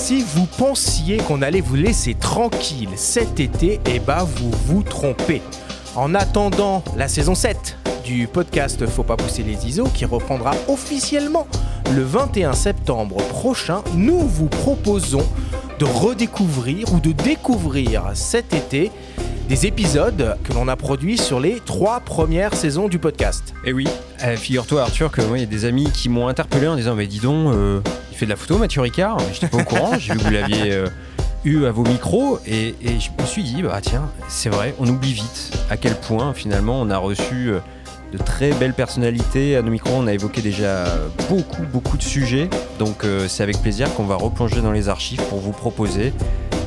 Si vous pensiez qu'on allait vous laisser tranquille cet été, eh ben vous vous trompez. En attendant la saison 7 du podcast Faut pas pousser les ISO qui reprendra officiellement le 21 septembre prochain, nous vous proposons de redécouvrir ou de découvrir cet été des épisodes que l'on a produits sur les trois premières saisons du podcast. Et oui, euh, figure-toi Arthur que moi il y a des amis qui m'ont interpellé en disant mais dis donc, euh, il fait de la photo Mathieu Ricard, j'étais pas au courant, j'ai vu que vous l'aviez euh, eu à vos micros. Et, je me suis dit bah tiens c'est vrai, on oublie vite à quel point finalement on a reçu euh, de très belles personnalités à nos micros, on a évoqué déjà beaucoup beaucoup de sujets, donc c'est avec plaisir qu'on va replonger dans les archives pour vous proposer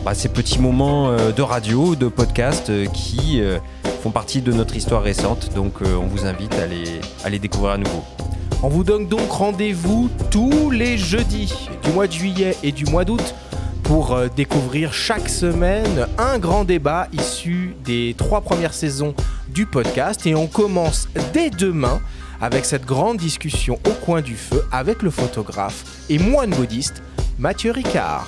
bah, ces petits moments euh, de radio, de podcast euh, qui euh, font partie de notre histoire récente. Donc on vous invite à les, découvrir à nouveau. On vous donne donc rendez-vous tous les jeudis du mois de juillet et du mois d'août pour découvrir chaque semaine un grand débat issu des trois premières saisons du podcast. Et on commence dès demain avec cette grande discussion au coin du feu avec le photographe et moine bouddhiste Mathieu Ricard.